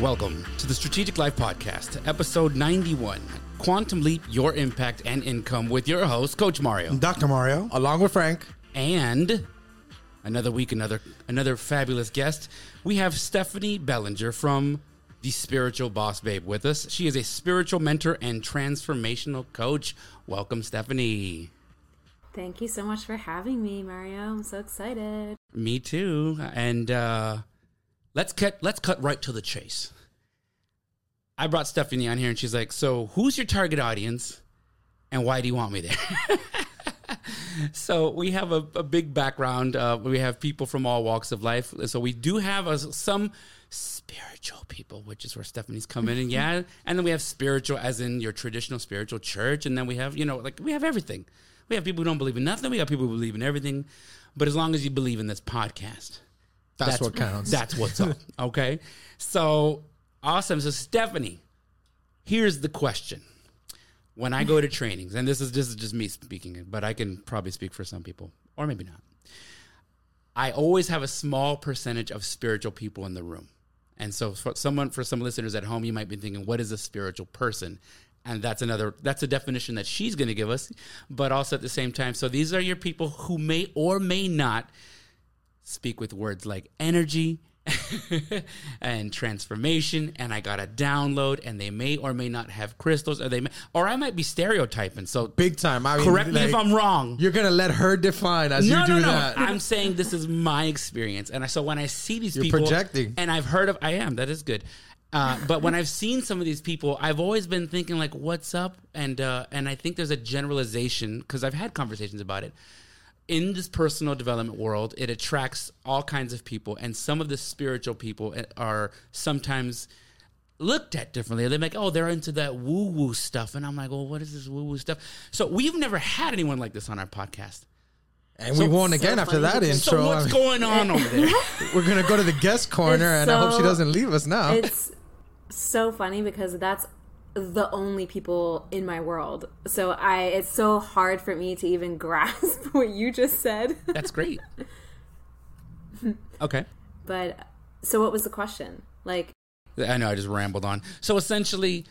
Welcome to the Strategic Life Podcast, episode 91 Quantum Leap Your Impact and Income with your host, Coach Mario. Dr. Mario. along with Frank. And another week, another another fabulous guest. We have Stephanie Bellinger from the Spiritual Boss Babe with us. She is a spiritual mentor and transformational coach. Welcome, Stephanie. Thank you so much for having me, Mario. I'm so excited. Me too. And uh, let's cut let's cut right to the chase. I brought Stephanie on here, and she's like, "So, who's your target audience, and why do you want me there?" so we have a, a big background. Uh, we have people from all walks of life. So we do have a, some spiritual people, which is where Stephanie's coming in. Yeah, and then we have spiritual, as in your traditional spiritual church, and then we have you know like we have everything. We have people who don't believe in nothing. We have people who believe in everything. But as long as you believe in this podcast, That's, what counts. that's what's up. Okay. So awesome. So Stephanie, here's the question. When I go to trainings, and this is this is just me speaking, but I can probably speak for some people, or maybe not. I always have a small percentage of spiritual people in the room. And so for someone for some listeners at home, you might be thinking, what is a spiritual person? And that's another that's a definition that she's going to give us, but also at the same time. So these are your people who may or may not speak with words like energy and transformation and I got a download and they may or may not have crystals or they may or I might be stereotyping. So Big time. I mean, correct me if I'm wrong. You're gonna let her define as No, you do no, no. that. I'm saying this is my experience, and I, so when I see these You're people, projecting. and I've heard of, I am that is good. Uh, but when I've seen some of these people, I've always been thinking like, "What's up?" And uh, and I think there's a generalization because I've had conversations about it. In this personal development world, it attracts all kinds of people, and some of the spiritual people eh, are sometimes looked at differently. They're like, oh, they're into that woo woo stuff. And I'm like, well, what is this woo woo stuff? So we've never had anyone like this on our podcast. and we won again so after funny. that So intro. I what's mean, going on over there? we're gonna go to the guest corner, It's and I hope she doesn't leave us now. It's so funny because that's the only people in my world. So I it's so hard for me to even grasp what you just said. That's great. Okay. But so what was the question? Like I know I just rambled on. So essentially,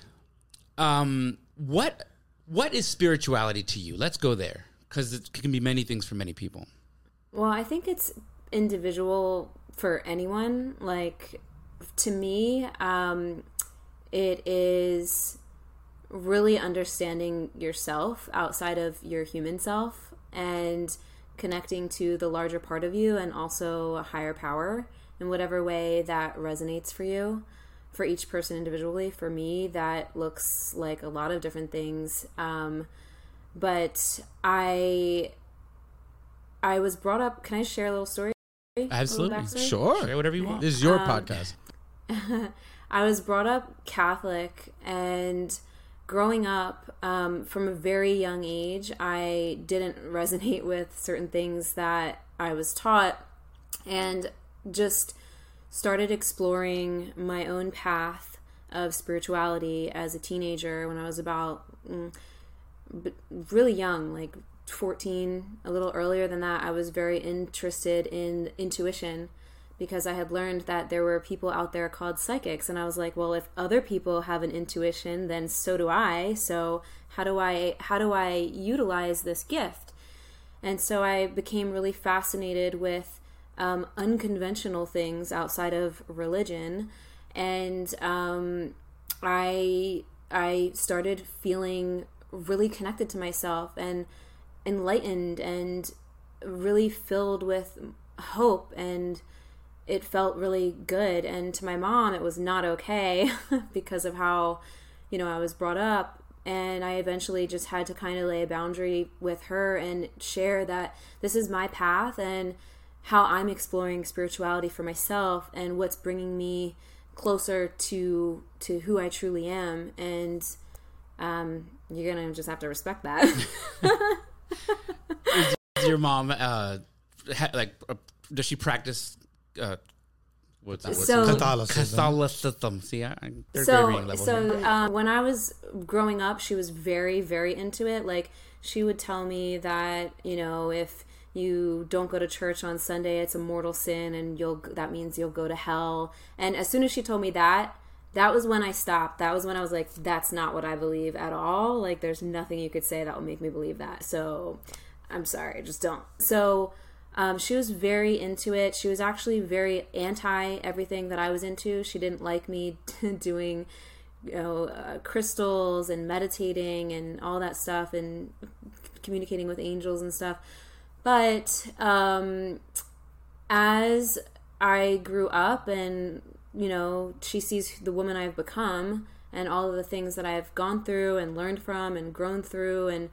um, what what is spirituality to you? Let's go there because it can be many things for many people. Well, I think it's individual for anyone. Like to me, um, it is really understanding yourself outside of your human self and connecting to the larger part of you and also a higher power in whatever way that resonates for you. For each person individually, for me, that looks like a lot of different things. Um, but I I was brought up. Can I share a little story? A little Absolutely. sure. Share whatever you want. This is your Um, podcast. I was brought up Catholic, and growing up um, from a very young age, I didn't resonate with certain things that I was taught, and just started exploring my own path of spirituality as a teenager when I was about mm, really young, like 14, a little earlier than that. I was very interested in intuition because I had learned that there were people out there called psychics and I was like, well, if other people have an intuition, then so do I. So how do I how do I utilize this gift? And so I became really fascinated with um, unconventional things outside of religion, and um, I I started feeling really connected to myself and enlightened and really filled with hope and it felt really good. And to my mom it was not okay because of how you know I was brought up. And I eventually just had to kind of lay a boundary with her and share that this is my path and how I'm exploring spirituality for myself and what's bringing me closer to to who I truly am. And um you're going to just have to respect that. Does your mom uh, ha- like uh, does she practice uh, what's, what's So- Catholicism. Catholicism? See, I, I, so level so um, when I was growing up, she was very very into it. Like she would tell me that you know if you don't go to church on Sunday, it's a mortal sin, and you'll that means you'll go to hell. And as soon as she told me that, that was when I stopped. That was when I was like, that's not what I believe at all. Like, there's nothing you could say that will make me believe that. So, I'm sorry, just don't. So, um, she was very into it. She was actually very anti everything that I was into. She didn't like me doing, you know, uh, crystals and meditating and all that stuff and communicating with angels and stuff. But um, as I grew up and you know, she sees the woman I've become and all of the things that I've gone through and learned from and grown through and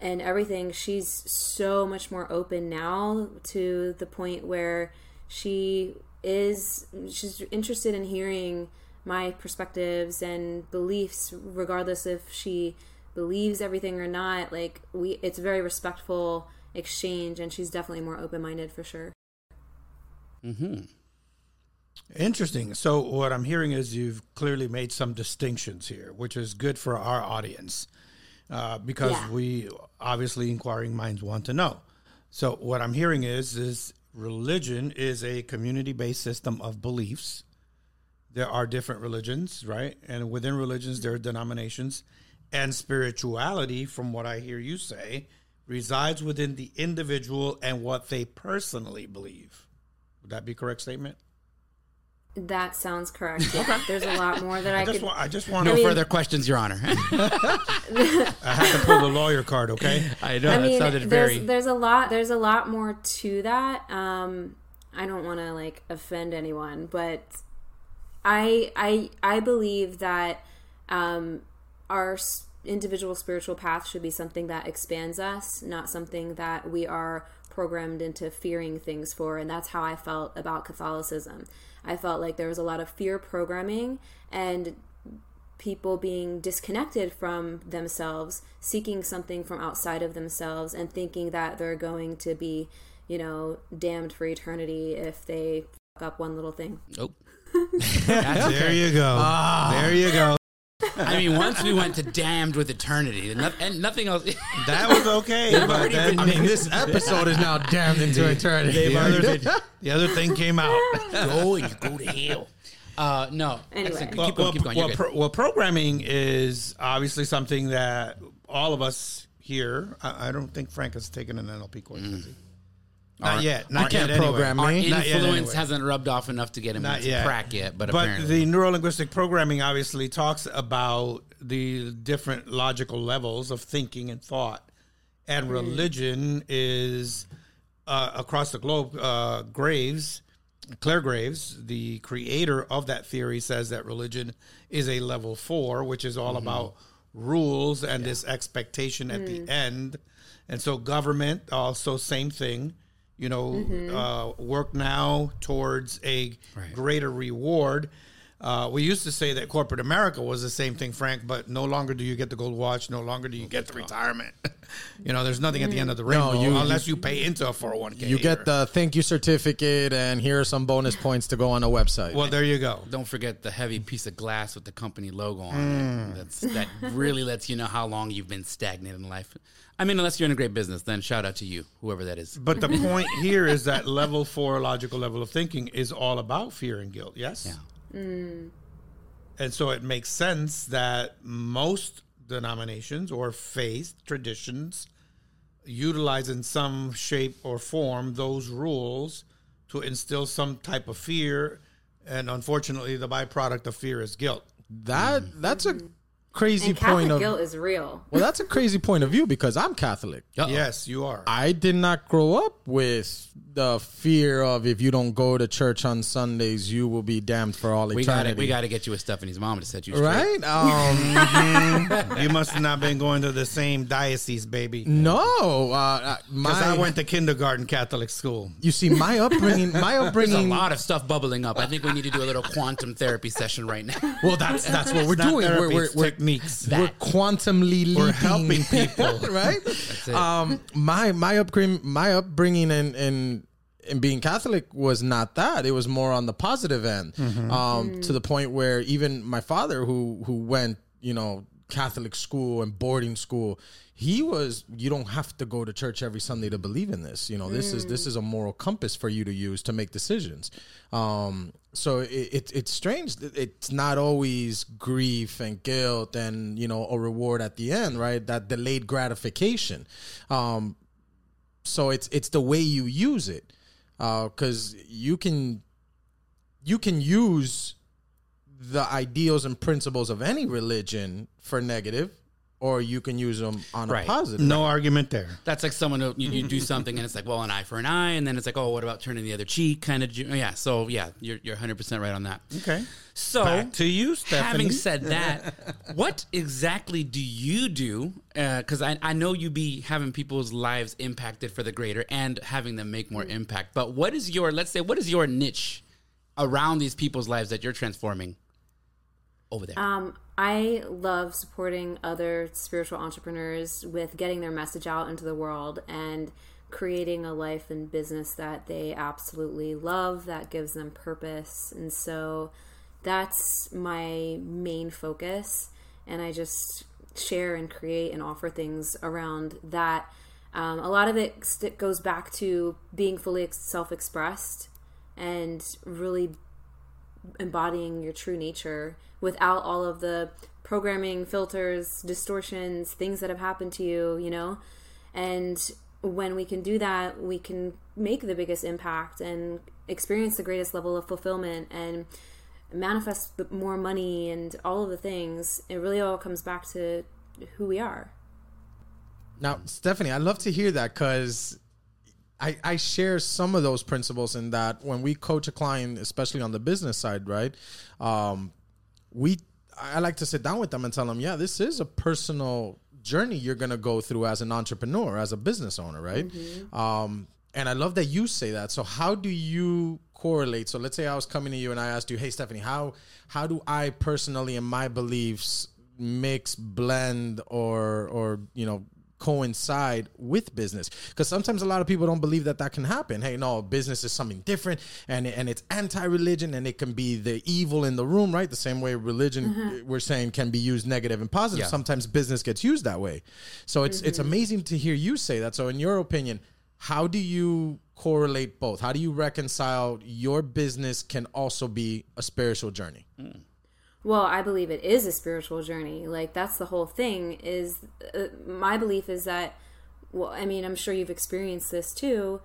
and everything she's so much more open now to the point where she is she's interested in hearing my perspectives and beliefs regardless if she believes everything or not like we it's a very respectful exchange and she's definitely more open-minded for sure Mm-hmm. Interesting. So what I'm hearing is you've clearly made some distinctions here, which is good for our audience uh, because Yeah. we obviously inquiring minds want to know. So what I'm hearing is is religion is a community-based system of beliefs. There are different religions, right? And within religions there are denominations and spirituality from what I hear you say resides within the individual and what they personally believe. Would that be correct statement? That sounds correct yeah. there's a lot more that i, I just could want I just want No to mean- further questions, Your Honor. I have to pull the lawyer card, okay? I know I that mean, sounded there's very. there's a lot there's a lot more to that. Um, I don't want to like offend anyone, but I I I believe that um, our individual spiritual path should be something that expands us, not something that we are programmed into fearing things for. And that's how I felt about Catholicism. I felt like there was a lot of fear programming and people being disconnected from themselves, seeking something from outside of themselves, and thinking that they're going to be, you know, damned for eternity if they fuck up one little thing. oh. There you go. There you go. I mean, once we went to damned with eternity, and, no- and nothing else. That was okay, but already then been- I mean, this episode is now damned into eternity. the, other, the other thing came out. go and you go to hell. Uh, no. Anyway. Excellent. well, keep going. well, keep going. well, You're good. pro- well, programming is obviously something that all of us here. I, I don't think Frank has taken an NLP course. has he? Not Our- yet. Not I can't yet. anyway. program Our me. Not yet, influence anyway. hasn't rubbed off enough to get him Not yet. crack yet, but, But apparently. the neuro linguistic programming obviously talks about the different logical levels of thinking and thought. And religion is uh, across the globe. Uh, Graves, Clare Graves, the creator of that theory, says that religion is a level four, which is all about rules and this expectation at the end. And so, government also same thing. You know, uh, work now towards a Right. greater reward. Uh, we used to say that corporate America was the same thing, Frank, but no longer do you get the gold watch. No longer do you get the retirement. you know, there's nothing at the end of the rainbow you- unless you pay into a 401k. You or- get the thank you certificate, and here are some bonus points to go on a website. well. There you go. Don't forget the heavy piece of glass with the company logo on Hmm. it. That's that really lets you know how long you've been stagnant in life. I mean, unless you're in a great business, then shout out to you, whoever that is. But the point here is that level four logical level of thinking is all about fear and guilt. Yes. Yeah. Mm. And so it makes sense that most denominations or faith traditions utilize in some shape or form those rules to instill some type of fear. And unfortunately, the byproduct of fear is guilt. that that's a crazy And Catholic point of guilt is real. well, that's a crazy point of view because I'm Catholic. Uh-oh. Yes, you are. I did not grow up with the fear of if you don't go to church on Sundays, you will be damned for all We got eternity. to we got to get you with Stephanie's mom to set you straight. right? Um, you must have not been going to the same diocese, baby. no, uh, Because I went to kindergarten Catholic school. you see, my upbringing, my There's a lot of stuff bubbling up. I think we need to do a little quantum therapy session right now. Well, that's that's what we're Not doing. therapy, We're, we're, it's we're we're quantumly leaping. We're helping people. right? Um, my my upbringing, my upbringing, and and and being Catholic was not that. It was more on the positive end, Mm-hmm. um, to the point where even my father, who who went, you know, Catholic school and boarding school, he was you don't have to go to church every sunday to believe in this. You know this is this is a moral compass for you to use to make decisions. Um so it, it it's strange it's not always grief and guilt and you know a reward at the end right? That delayed gratification. Um so it's it's the way you use it because you can you can use the ideals and principles of any religion for negative or you can use them on Right. a positive No argument there. That's like someone who, you, you do something and it's like, well, an eye for an eye, and then it's like, oh, what about turning the other cheek? Kind of, yeah. So yeah, you're you're 100 percent right on that. Okay. So Back to you, Stephanie. Having said that, what exactly do you do? Uh, because I, I know you be having people's lives impacted for the greater and having them make more impact. But what is your, let's say, what is your niche around these people's lives that you're transforming over there? Um, I love supporting other spiritual entrepreneurs with getting their message out into the world and creating a life and business that they absolutely love that gives them purpose. And so that's my main focus. And I just share and create and offer things around that. Um, a lot of it goes back to being fully self expressed and really embodying your true nature without all of the programming filters distortions things that have happened to you you know? And when we can do that we can make the biggest impact and experience the greatest level of fulfillment and manifest more money and all of the things. It really all comes back to who we are. Now, Stephanie, I'd love to hear that because I, I share some of those principles in that when we coach a client, especially on the business side, right? Um, we I like to sit down with them and tell them, yeah, this is a personal journey you're gonna go through as an entrepreneur, as a business owner, right? Um, and I love that you say that. So how do you correlate? So let's say I was coming to you and I asked you, hey Stephanie, how how do I personally in my beliefs mix, blend, or or you know coincide with business. Because sometimes a lot of people don't believe that that can happen. Hey no business is something different and and it's anti-religion and it can be the evil in the room right? The same way religion mm-hmm. eh, we're saying can be used negative and positive. Yeah. sometimes business gets used that way. So it's it's mm-hmm. amazing to hear you say that. So in your opinion how do you correlate both? How do you reconcile your business can also be a spiritual journey mm. Well, I believe it is a spiritual journey. Like that's the whole thing. Is uh, my belief is that. Well, I mean, I'm sure you've experienced this too.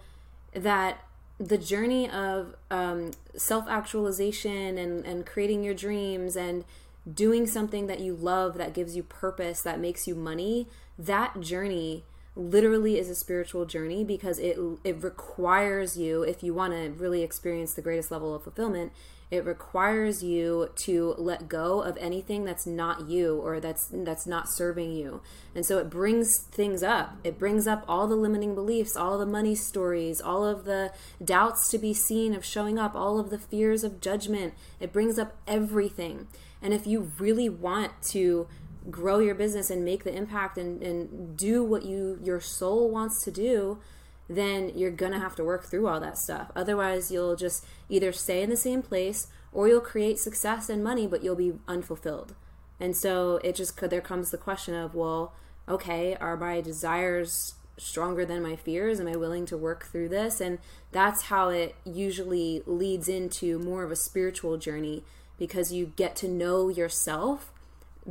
That the journey of um, self actualization and and creating your dreams and doing something that you love that gives you purpose that makes you money. That journey literally is a spiritual journey because it it requires you if you want to really experience the greatest level of fulfillment it requires you to let go of anything that's not you or that's that's not serving you. And so it brings things up. It brings up all the limiting beliefs all the money stories all of the doubts to be seen of showing up all of the fears of judgment. It brings up everything. And if you really want to grow your business and make the impact and, and do what you your soul wants to do then you're gonna have to work through all that stuff. Otherwise you'll just either stay in the same place or you'll create success and money but you'll be unfulfilled. And so it just there comes the question of well okay are my desires stronger than my fears? Am i willing to work through this? And that's how it usually leads into more of a spiritual journey because you get to know yourself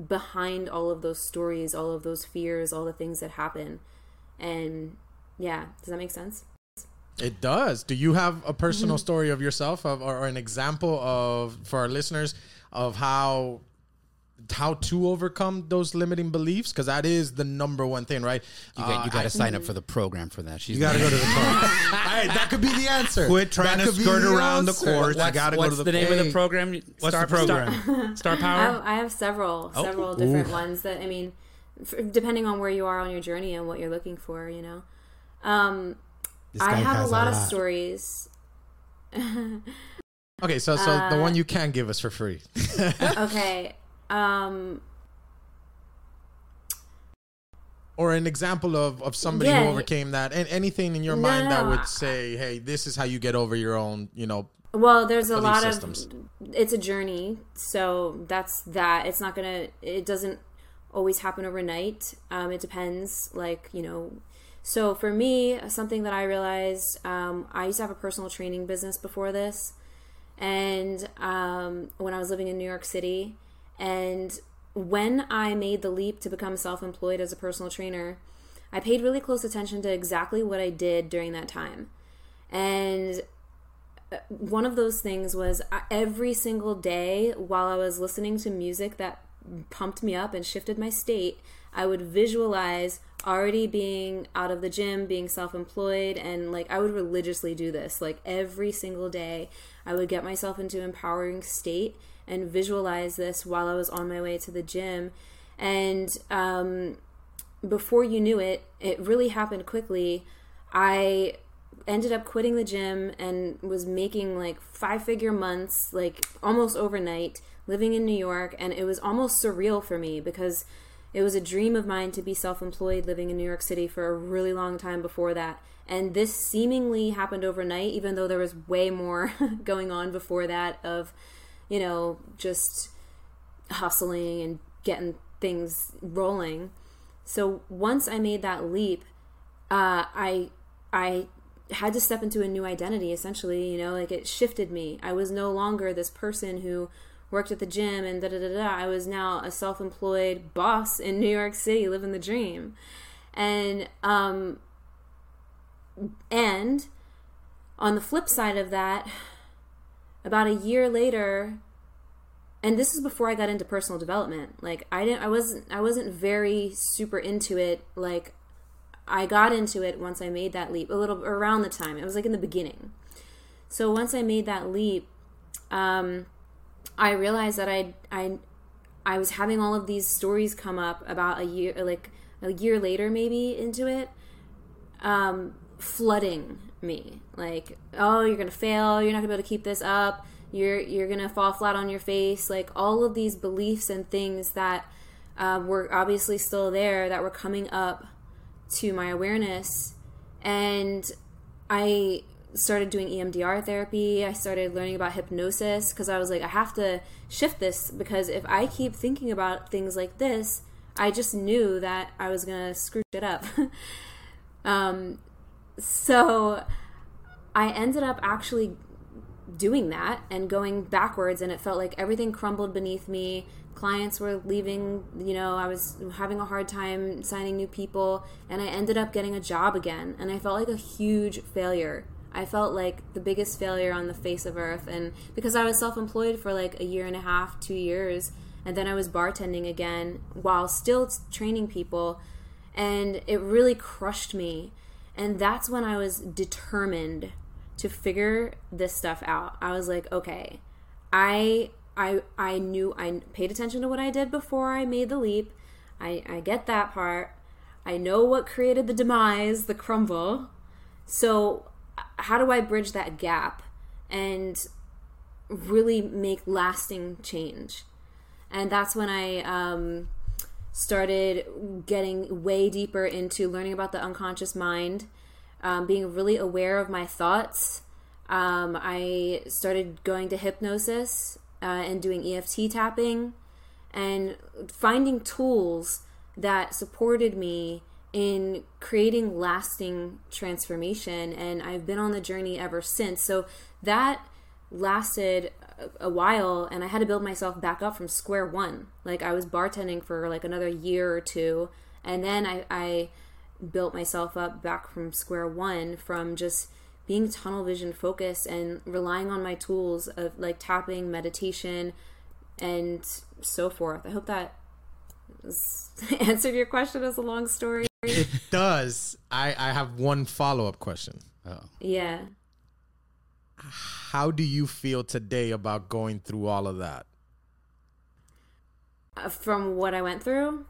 behind all of those stories, all of those fears, all the things that happen. And yeah, does that make sense? It does. Do you have a personal story of yourself of, or, or an example of for our listeners of how how to overcome those limiting beliefs? Because that is the number one thing, right? you got, you Uh, got to sign up for the program for that. She's you got to go to the course. All right, that could be the answer. Quit trying That to skirt the around the answer. course. What's, You got to go to the the, name of the program? What's Star, the program? Star, Star I Power. have, I have several, Oh. several different ones that I mean, f- depending on where you are on your journey and what you're looking for, you know. Um, I have a has a lot, of lot. stories. Okay, so so Uh, the one you can give us for free. okay. Um, or an example of, of somebody Yeah. who overcame that and anything in your No, mind that would say hey this is how you get over your own you know Well, there's a lot systems. of it's a journey, so that's that. It's not gonna. It doesn't always happen overnight. Um, it depends, like, you know. So for me, something that I realized, um, I used to have a personal training business before this. And um, when I was living in New York City, and when I made the leap to become self employed as a personal trainer, I paid really close attention to exactly what I did during that time. And uh, one of those things was uh, every single day while I was listening to music that pumped me up and shifted my state, I would visualize already being out of the gym, being self employed, and like I would religiously do this. Like every single day, I would get myself into empowering state and visualize this while I was on my way to the gym. And um, before you knew it, it really happened quickly. I ended up quitting the gym and was making like five figure months, like almost overnight, living in New York. And it was almost surreal for me because it was a dream of mine to be self employed living in New York City for a really long time before that. And this seemingly happened overnight, even though there was way more going on before that of, you know, just hustling and getting things rolling. So once I made that leap, uh, I I had to step into a new identity. Essentially, you know, like it shifted me. I was no longer this person who worked at the gym and da da da da. I was now a self-employed boss in New York City, living the dream, and um, and on the flip side of that, about a year later, and this is before I got into personal development. Like I didn't I wasn't I wasn't very super into it like I got into it once I made that leap a little around the time. It was like in the beginning. So once I made that leap, um, I realized that I I I was having all of these stories come up about a year like a year later maybe into it um, flooding me. Like oh you're gonna fail you're not gonna be able to keep this up you're you're gonna fall flat on your face like all of these beliefs and things that uh, were obviously still there that were coming up to my awareness. And i started doing emdr therapy. I started learning about hypnosis because i was like i have to shift this because if i keep thinking about things like this i just knew that i was gonna screw it up. Um, so i ended up actually doing that and going backwards and it felt like everything crumbled beneath me. Clients were leaving you know i was having a hard time signing new people and i ended up getting a job again and i felt like a huge failure i felt like the biggest failure on the face of earth and because i was self-employed for like a year and a half two years and then i was bartending again while still training people and it really crushed me and that's when i was determined to figure this stuff out. I was like, okay, I I I knew I paid attention to what I did before I made the leap. I I get that part. I know what created the demise, the crumble. So how do I bridge that gap and really make lasting change? And that's when I um, started getting way deeper into learning about the unconscious mind um, being really aware of my thoughts. Um, I started going to hypnosis uh, and doing EFT tapping and finding tools that supported me in creating lasting transformation. And I've been on the journey ever since. So that lasted a while and I had to build myself back up from square one. Like I was bartending for like another year or two. And then I, I built myself up back from square one from just being tunnel vision focused and relying on my tools of like tapping, meditation, and so forth. I hope that answered your question as a long story. It does. I, I have one follow up question. Oh. Yeah. How do you feel today about going through all of that? Uh, from what I went through?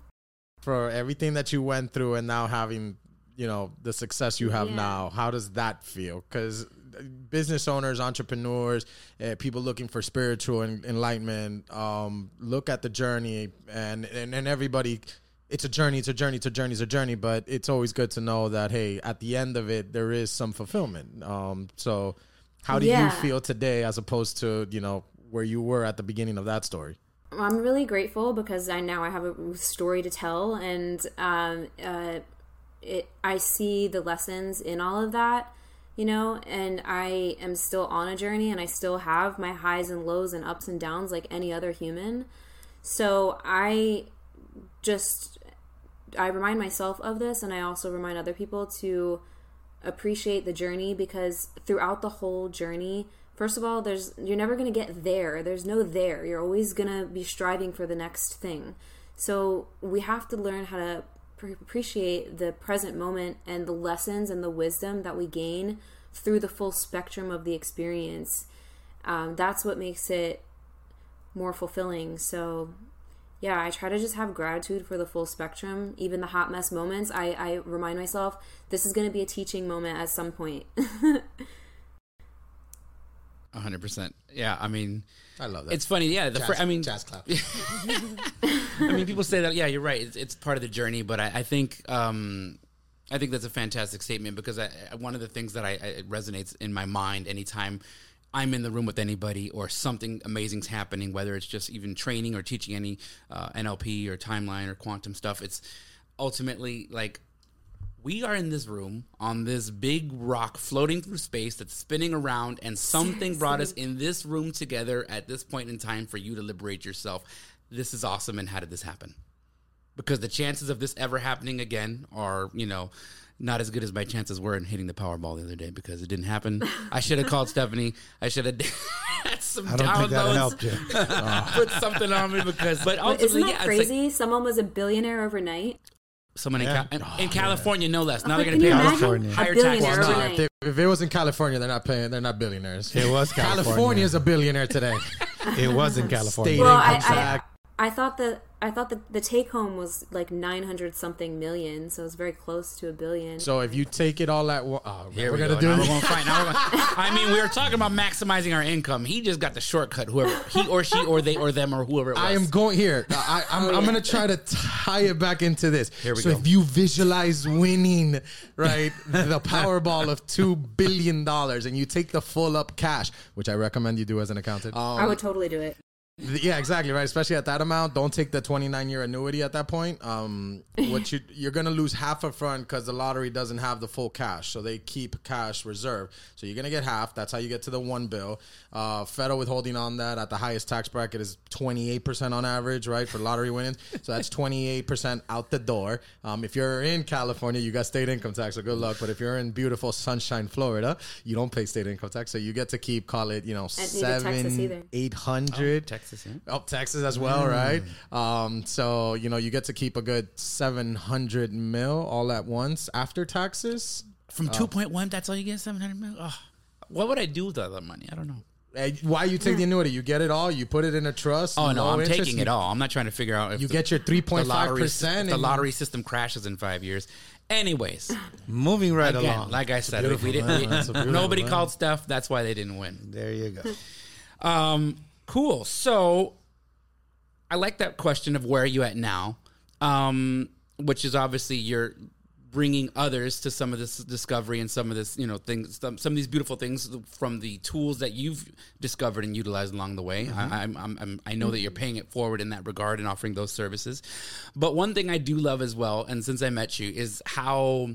for everything that you went through and now having you know the success you have Yeah. now how does that feel because business owners entrepreneurs uh, people looking for spiritual en- enlightenment um, look at the journey and, and and everybody it's a journey it's a journey it's a journey it's a journey but it's always good to know that hey at the end of it there is some fulfillment. Um, so how do Yeah. you feel today as opposed to you know where you were at the beginning of that story? I'm really grateful because I now I have a story to tell, and um, uh, it I see the lessons in all of that, you know, and I am still on a journey, and I still have my highs and lows and ups and downs like any other human. So I just I remind myself of this, and I also remind other people to appreciate the journey because throughout the whole journey first of all there's you're never going to get there. There's no there. You're always going to be striving for the next thing. So we have to learn how to appreciate the present moment and the lessons and the wisdom that we gain through the full spectrum of the experience um, that's what makes it more fulfilling so yeah, I try to just have gratitude for the full spectrum, even the hot mess moments. I, I remind myself this is going to be a teaching moment at some point. hundred percent. Yeah, I mean, I love that. It's funny. Yeah, the jazz, fr- I mean, jazz clap. I mean, people say that. Yeah, you're right. It's, it's part of the journey, but I, I think um, I think that's a fantastic statement because I, one of the things that I, I resonates in my mind anytime I'm in the room with anybody or something amazing's happening, whether it's just even training or teaching any uh, NLP or timeline or quantum stuff. It's ultimately like we are in this room on this big rock floating through space that's spinning around, and something Seriously? brought us in this room together at this point in time for you to liberate yourself. This is awesome. And how did this happen? Because the chances of this ever happening again are, you know, not as good as my chances were in hitting the Powerball the other day because it didn't happen. I should have called Stephanie. I should have had some I don't downloads. think that helped you. Put something on me because, but ultimately, isn't that yeah, crazy? Like, Someone was a billionaire overnight. Someone yeah. in, Ca- in, California, no less. Now they're going to pay California. higher taxes. Well, no, if, they, if, it was in California, they're not paying. They're not billionaires. It was California. California is a billionaire today. it was in California. State well, I, I, I thought that I thought that the take home was like 900 something million, so it's very close to a billion. So if you take it all at once, oh, Here we're we gonna go. do now it. We're gonna find, now we're gonna, I mean, we were talking about maximizing our income. He just got the shortcut. Whoever he or she or they or them or whoever. It was. I am going here. I, am oh, I'm gonna try to tie it back into this. Here we so go. if you visualize winning, right, the Powerball of two billion dollars, and you take the full up cash, which I recommend you do as an accountant. Um, I would totally do it. Yeah, exactly right. Especially at that amount, don't take the 29 year annuity at that point. Um, what you you're gonna lose half a front because the lottery doesn't have the full cash, so they keep cash reserve. So you're gonna get half. That's how you get to the one bill. Uh, federal withholding on that at the highest tax bracket is 28 percent on average, right, for lottery winnings. So that's 28 percent out the door. Um, if you're in California, you got state income tax, so good luck. But if you're in beautiful Sunshine, Florida, you don't pay state income tax, so you get to keep call it you know seven, eight hundred. Oh, Texas, yeah. Oh, Texas as well, mm. right? Um, so you know you get to keep a good seven hundred mil all at once after taxes. From two point one, that's all you get seven hundred mil. Oh, what would I do with all that money? I don't know. Hey, why you take the annuity? You get it all. You put it in a trust. Oh no, I'm interest, taking it all. I'm not trying to figure out if you the, get your three point five percent. The lottery system crashes in five years. Anyways, moving right again, along. Like I said, if we didn't. We, nobody called stuff. That's why they didn't win. There you go. Um, Cool. So I like that question of where are you at now, um, which is obviously you're bringing others to some of this discovery and some of this, you know, things, some, some of these beautiful things from the tools that you've discovered and utilized along the way. Mm-hmm. I, I'm, I'm, i know that you're paying it forward in that regard and offering those services. But one thing I do love as well, and since I met you, is how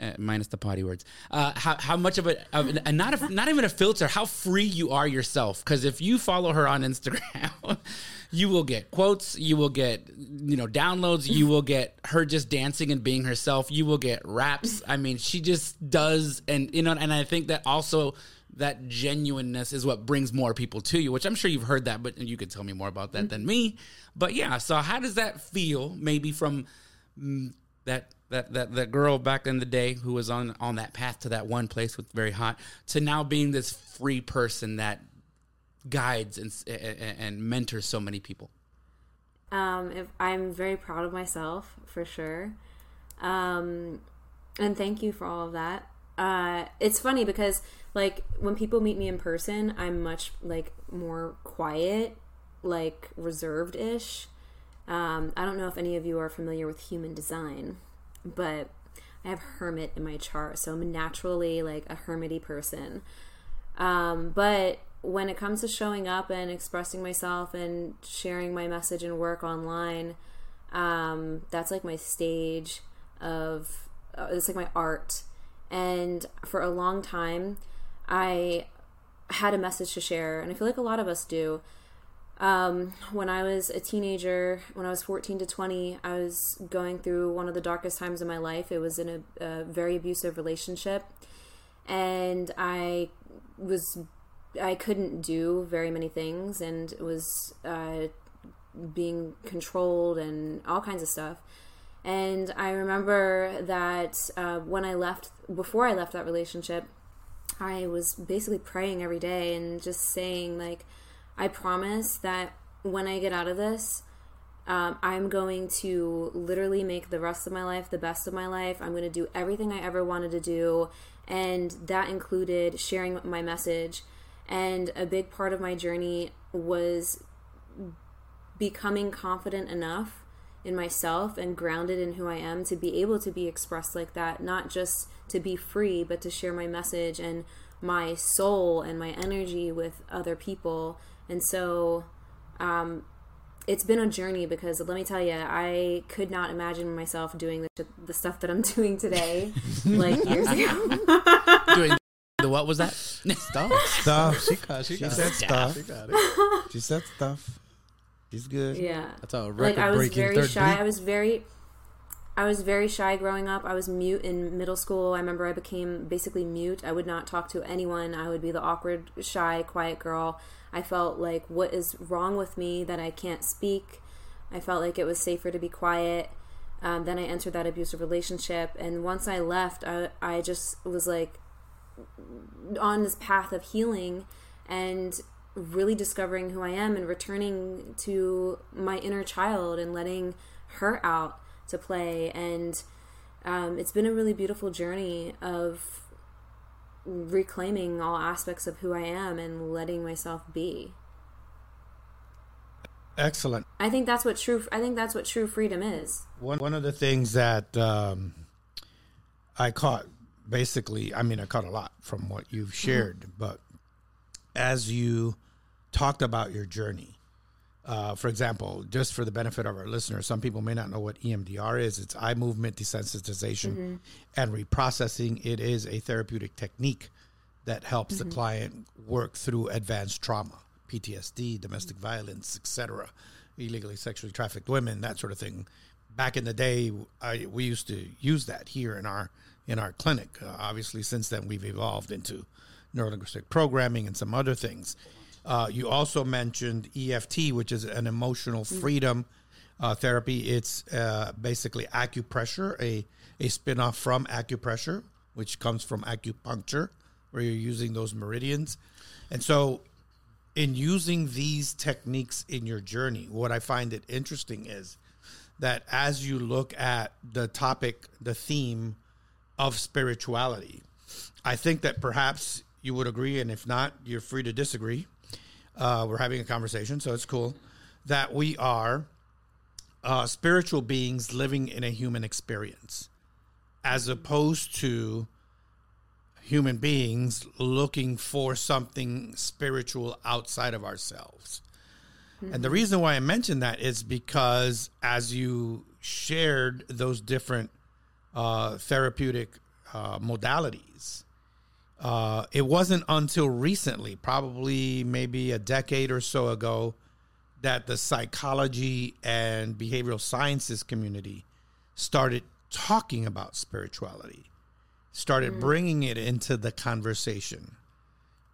uh, minus the potty words. Uh, how, how much of a, of a not a, not even a filter, how free you are yourself. Because if you follow her on Instagram, you will get quotes, you will get you know downloads, you will get her just dancing and being herself. You will get raps. I mean, she just does, and you know, and I think that also that genuineness is what brings more people to you. Which I'm sure you've heard that, but you could tell me more about that than me. But yeah, so how does that feel? Maybe from mm, that that that that girl back in the day who was on on that path to that one place with very hot to now being this free person that guides and and, and mentors so many people. Um, if I'm very proud of myself for sure, um, and thank you for all of that. Uh, it's funny because like when people meet me in person, I'm much like more quiet, like reserved ish. Um, I don't know if any of you are familiar with human design but I have hermit in my chart, so I'm naturally like a hermity person. Um, but when it comes to showing up and expressing myself and sharing my message and work online, um, that's like my stage of uh, it's like my art. And for a long time, I had a message to share, and I feel like a lot of us do. Um, when I was a teenager, when I was 14 to 20, I was going through one of the darkest times of my life. It was in a, a very abusive relationship, and I was I couldn't do very many things, and was uh, being controlled and all kinds of stuff. And I remember that uh, when I left, before I left that relationship, I was basically praying every day and just saying, like, I promise that when I get out of this, um, I'm going to literally make the rest of my life the best of my life. I'm going to do everything I ever wanted to do. And that included sharing my message. And a big part of my journey was becoming confident enough in myself and grounded in who I am to be able to be expressed like that, not just to be free, but to share my message and my soul and my energy with other people. And so um, it's been a journey because let me tell you, I could not imagine myself doing the, the stuff that I'm doing today like years ago. Doing the what was that? Stuff. Stuff. She got. She She got. said stuff. She got it. She said stuff. She's good. yeah. That's a like I was very shy. beat. I was very I was very shy growing up. I was mute in middle school. I remember I became basically mute. I would not talk to anyone. I would be the awkward, shy, quiet girl. I felt like what is wrong with me that I can't speak. I felt like it was safer to be quiet. Um, then I entered that abusive relationship, and once I left, I, I just was like on this path of healing and really discovering who I am and returning to my inner child and letting her out to play. And um, it's been a really beautiful journey of reclaiming all aspects of who I am and letting myself be. Excellent. I think that's what true. I think that's what true freedom is. One one of the things that um, I caught, basically, I mean, I caught a lot from what you've shared, but as you talked about your journey, uh, for example, just for the benefit of our listeners, some people may not know what EMDR is. It's eye movement desensitization and reprocessing. It is a therapeutic technique that helps the client work through advanced trauma, PTSD, domestic violence, etc., illegally sexually trafficked women, that sort of thing. Back in the day, I, we used to use that here in our in our clinic. Uh, obviously, since then we've evolved into neurolinguistic programming and some other things. Uh, you also mentioned EFT, which is an emotional freedom uh, therapy. It's uh, basically acupressure, a a spin-off from acupressure, which comes from acupuncture, where you're using those meridians. And so, in using these techniques in your journey, what I find it interesting is that as you look at the topic, the theme of spirituality, I think that perhaps you would agree, and if not, you're free to disagree. Uh, we're having a conversation, so it's cool that we are uh, spiritual beings living in a human experience, as opposed to human beings looking for something spiritual outside of ourselves. And the reason why I mentioned that is because as you shared those different uh, therapeutic uh, modalities, uh, it wasn't until recently, probably maybe a decade or so ago, that the psychology and behavioral sciences community started talking about spirituality, started bringing it into the conversation.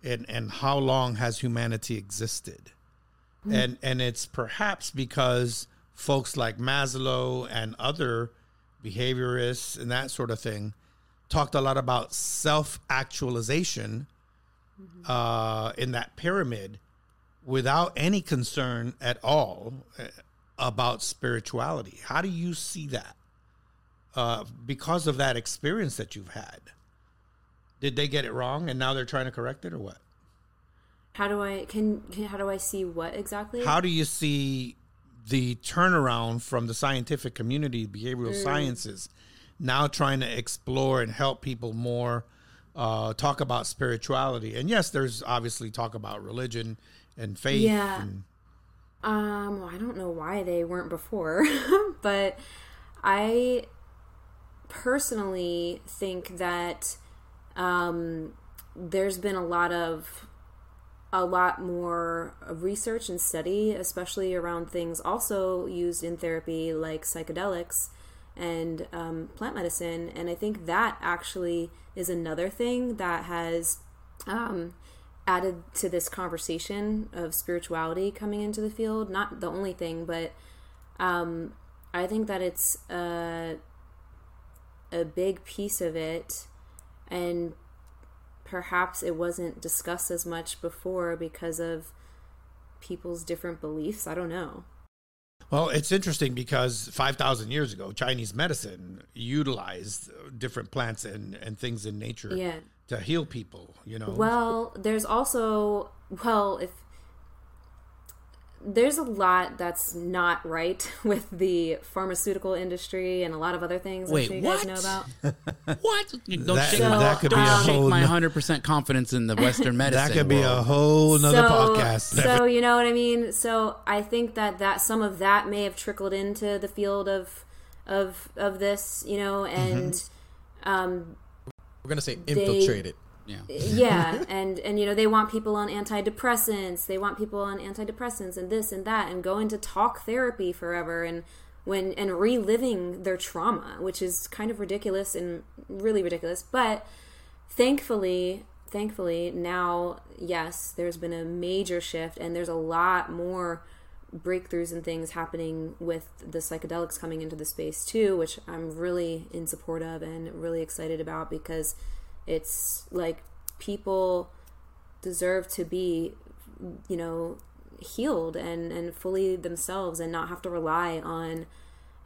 And, and how long has humanity existed? And, and it's perhaps because folks like Maslow and other behaviorists and that sort of thing talked a lot about self actualization uh, in that pyramid without any concern at all uh, about spirituality. How do you see that? Uh, because of that experience that you've had, did they get it wrong and now they're trying to correct it or what? How do I can, can how do I see what exactly? How do you see the turnaround from the scientific community, behavioral sciences, now trying to explore and help people more uh, talk about spirituality. And yes, there's obviously talk about religion and faith. Yeah. and- Um, well, I don't know why they weren't before, but I personally think that um, there's been a lot of a lot more research and study, especially around things also used in therapy like psychedelics and um, plant medicine. And I think that actually is another thing that has um, added to this conversation of spirituality coming into the field. Not the only thing, but um, I think that it's a, a big piece of it. And perhaps it wasn't discussed as much before because of people's different beliefs. I don't know. Well, it's interesting because 5,000 years ago, Chinese medicine utilized uh, different plants and, and things in nature Yeah. to heal people, you know. Well, there's also well, if there's a lot that's not right with the pharmaceutical industry and a lot of other things Wait, I'm sure you what? guys know about. What? Don't That- shake, that could be don't a shake whole my hundred percent confidence in the Western medicine. that could be a whole nother so, podcast. So you know what I mean. So I think that that some of that may have trickled into the field of of of this, you know, and um, We're gonna say infiltrated. Yeah. yeah and and you know they want people on antidepressants they want people on antidepressants and this and that and going to talk therapy forever and when and reliving their trauma which is kind of ridiculous and really ridiculous but thankfully thankfully now yes there's been a major shift and there's a lot more breakthroughs and things happening with the psychedelics coming into the space too which i'm really in support of and really excited about because it's like people deserve to be you know healed and and fully themselves and not have to rely on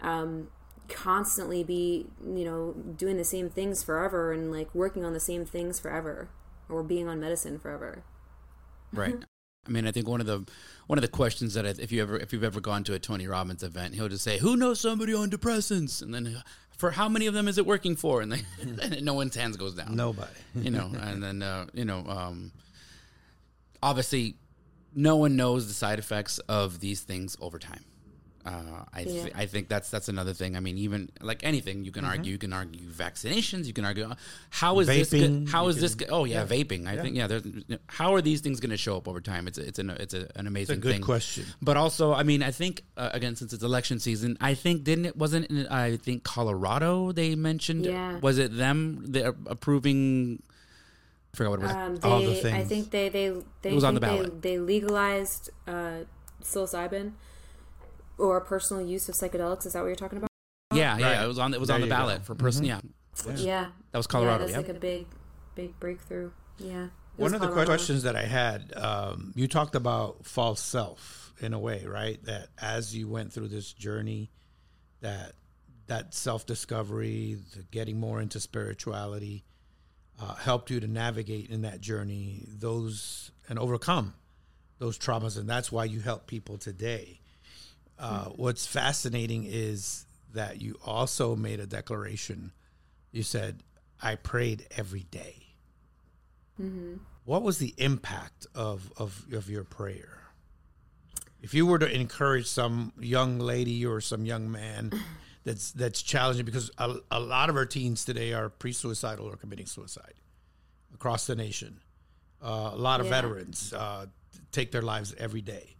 um constantly be you know doing the same things forever and like working on the same things forever or being on medicine forever Right. I mean, I think one of the one of the questions that if you ever if you've ever gone to a Tony Robbins event, he'll just say, "Who knows somebody on depressants?" And then, for how many of them is it working for? And, they, and no one's hands goes down. Nobody. you know, and then uh, you know, um, obviously, no one knows the side effects of these things over time. Uh, I th- Yeah. I think that's that's another thing. I mean, even like anything, you can Mm-hmm. argue. You can argue vaccinations. You can argue uh, how is this? Vaping, Good, how you is this? can- Good? Oh yeah, vaping. I think yeah. There's, how are these things going to show up over time? It's a, it's an it's a, an amazing good thing. question. But also, I mean, I think uh, again, since it's election season, I think didn't it wasn't in, I think Colorado they mentioned Yeah. was it them they're approving I forgot what it was. um they All the things. i think they they they It was on think the they, ballot. they legalized uh psilocybin or personal use of psychedelics is that what you're talking about yeah, yeah, Right. it was on it was There on the you go. ballot for person. Yeah, yeah that was Colorado. yeah Yeah, that's like a big big breakthrough yeah One was of the Colorado. questions that I had, um, you talked about false self in a way, right? That as you went through this journey, that that self discovery, the getting more into spirituality, uh, helped you to navigate in that journey those and overcome those traumas, and that's why you help people today. Uh, what's fascinating is that you also made a declaration. You said, "I prayed every day." What was the impact of, of, of your prayer? If you were to encourage some young lady or some young man that's that's challenging, because a, a lot of our teens today are pre-suicidal or committing suicide across the nation. Uh, a lot of Yeah. veterans uh, take their lives every day.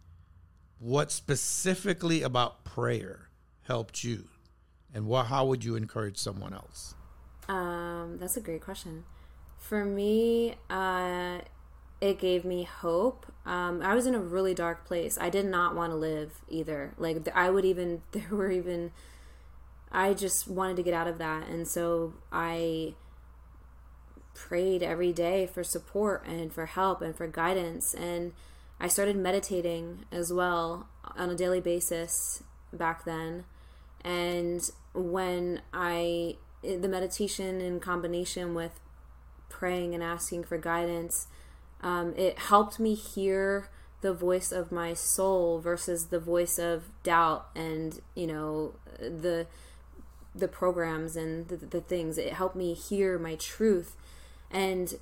What specifically about prayer helped you, and what, how would you encourage someone else? Um, that's a great question. For me, uh, it gave me hope. Um, I was in a really dark place. I did not want to live either. Like I would even there were even I just wanted to get out of that, and so I prayed every day for support and for help and for guidance and I started meditating as well on a daily basis back then. And when I the meditation in combination with praying and asking for guidance um, it helped me hear the voice of my soul versus the voice of doubt and you know the the programs and the, the things. It helped me hear my truth. And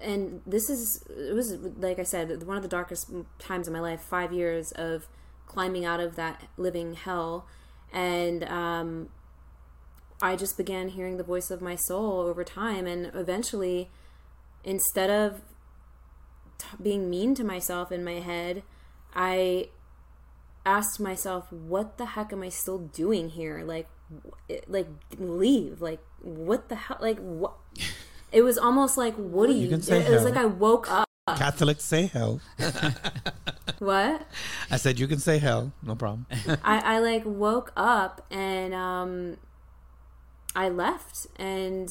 and this is it was like I said one of the darkest times in my life. Five years of climbing out of that living hell, and um, I just began hearing the voice of my soul over time, and eventually, instead of t- being mean to myself in my head, I asked myself, "What the heck am I still doing here? Like, like leave? Like, what the hell? Like, what?" It was almost like, "What do you?" You can say it was like I woke up. Catholics say hell. What? I said you can say hell, no problem. I, I like woke up and um, I left and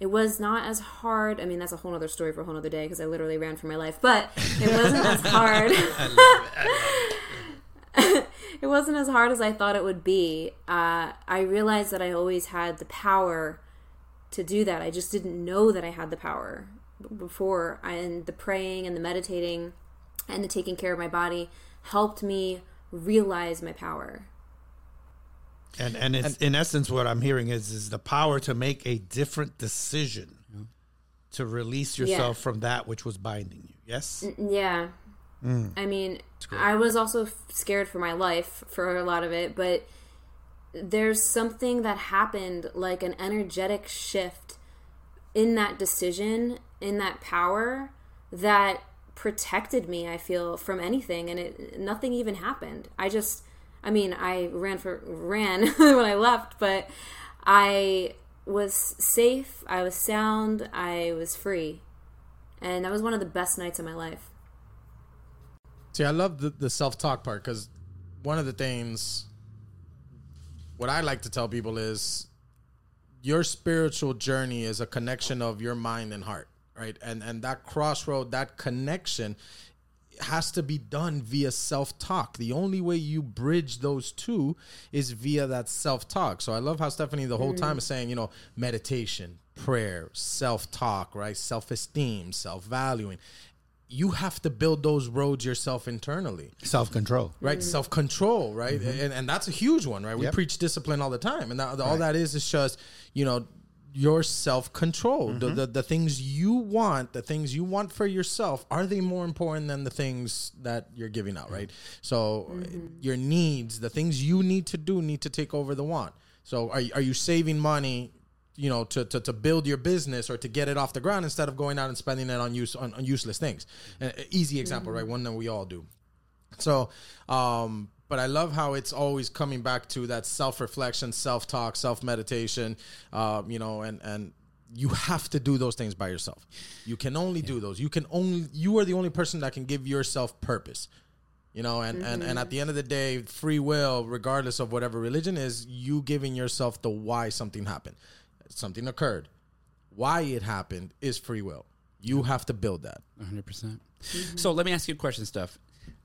it was not as hard. I mean, that's a whole other story for a whole other day because I literally ran for my life, but it wasn't as hard. it wasn't as hard as I thought it would be. Uh, I realized that I always had the power to do that. I just didn't know that I had the power before. And the praying and the meditating and the taking care of my body helped me realize my power. And and it's in essence what I'm hearing is is the power to make a different decision mm-hmm. to release yourself from that which was binding you. Yes? Yeah. Mm. I mean, I was also scared for my life for a lot of it, but there's something that happened like an energetic shift in that decision, in that power that protected me, I feel, from anything and it nothing even happened. I just I mean, I ran for ran when I left, but I was safe, I was sound, I was free. And that was one of the best nights of my life. See, I love the, the self talk part because one of the things, what I like to tell people is your spiritual journey is a connection of your mind and heart, right? And and that crossroad, that connection has to be done via self talk. The only way you bridge those two is via that self talk. So I love how Stephanie the whole time is saying, you know, meditation, prayer, self talk, right? Self esteem, self valuing. You have to build those roads yourself internally Self control. right? Mm-hmm. Self control, right? Mm-hmm. And and that's a huge one, right? We Yep. preach discipline all the time, and that, all that is is just you know your self control. The, mm-hmm. the the things you want, the things you want for yourself, are they more important than the things that you're giving out, right? So your needs, the things you need to do, need to take over the want. So are are you saving money? You know, to, to, to build your business or to get it off the ground instead of going out and spending it on use on, on useless things. An easy example, right? One that we all do. So, um, but I love how it's always coming back to that self reflection, self talk, self meditation. Um, you know, and and you have to do those things by yourself. You can only do those. You can only you are the only person that can give yourself purpose. You know, and, and and at the end of the day, free will, regardless of whatever religion is, you giving yourself the why something happened, something occurred, why it happened is free will. You have to build that. 100%. percent So let me ask you a question, Steph.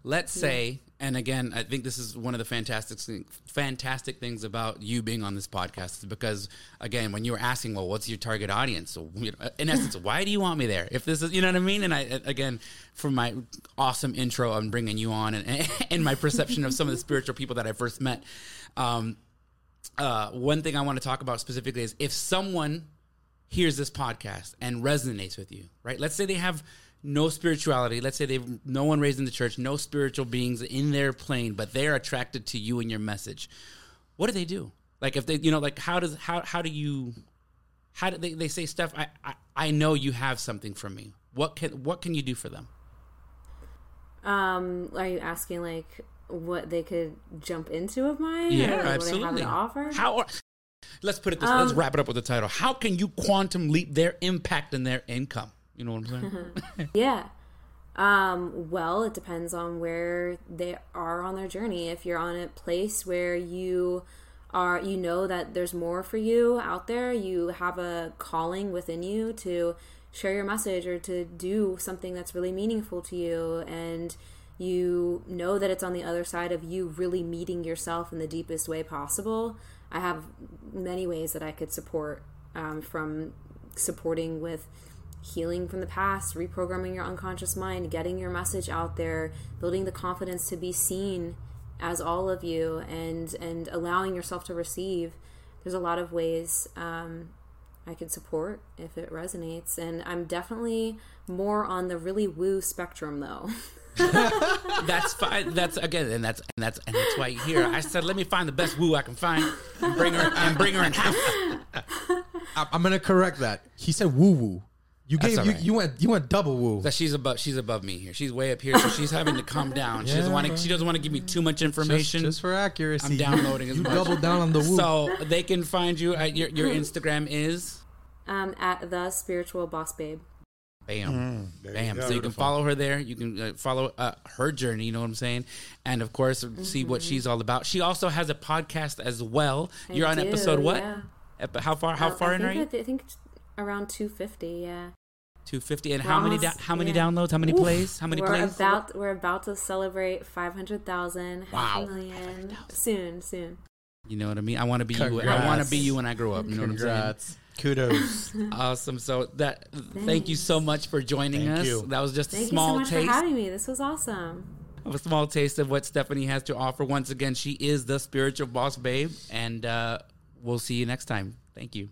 Let's say, and again, I think this is one of the fantastic fantastic things about you being on this podcast is because, again, when you were asking, well, what's your target audience? So, you know, in essence, why do you want me there? If this is, you know what I mean? And I, again, from my awesome intro on bringing you on and, and my perception of some of the spiritual people that I first met, um, uh, one thing I want to talk about specifically is if someone hears this podcast and resonates with you, right? Let's say they have no spirituality. Let's say they've no one raised in the church, no spiritual beings in their plane, but they're attracted to you and your message. What do they do? Like if they, you know, like how does how how do you how do they, they say, Steph, I, I I know you have something for me. What can what can you do for them? Um, are you asking like what they could jump into of mine? Yeah, absolutely. have to offer? How? Let's put it this. let's Um, wrap it up with the title. How can you quantum leap their impact and their income? You know what I'm saying? Yeah. Um, well, it depends on where they are on their journey. If you're on a place where you are, you know that there's more for you out there, you have a calling within you to share your message or to do something that's really meaningful to you, and you know that it's on the other side of you really meeting yourself in the deepest way possible. I have many ways that I could support um, from supporting with healing from the past, reprogramming your unconscious mind, getting your message out there, building the confidence to be seen as all of you, and and allowing yourself to receive. There's a lot of ways. Um, I could support if it resonates. And I'm definitely more on the really woo spectrum though. That's fine. That's again, and that's and that's and that's why you're here. I said, let me find the best woo I can find and bring her and bring her in house. I- I'm gonna correct that. He said woo woo. You That's gave all you, right. you went you went double woo. That she's above she's above me here. She's way up here, so she's having to calm down. She doesn't Yeah, want to. She doesn't want to give me too much information. Just, just for accuracy. I'm downloading as You much. double down on the woo. so they can find you at your your Instagram is Um, at the spiritual boss babe. Bam there bam. go. so you can follow her there. You can uh, follow uh, her journey. You know what I'm saying? And of course, see what she's all about. She also has a podcast as well. I You're on do, episode what? yeah. Ep- How far? How Uh, far I in are you? I, th- I think it's around 250. Yeah. 250. And We're how many? Da- how many yeah. downloads? How many plays? How many we're plays? about we're about to celebrate 500,000, Wow. a million soon, soon. You know what I mean? I want to be you. I want to be you when I grow up. You know what I'm saying? Congrats. Kudos. Awesome. So that thank you so much for joining Thank us. you. That was just a Thank small you so much taste for having me. This was awesome. of a small taste of what Stephanie has to offer. Once again, she is the spiritual boss babe, and uh, we'll see you next time. Thank you.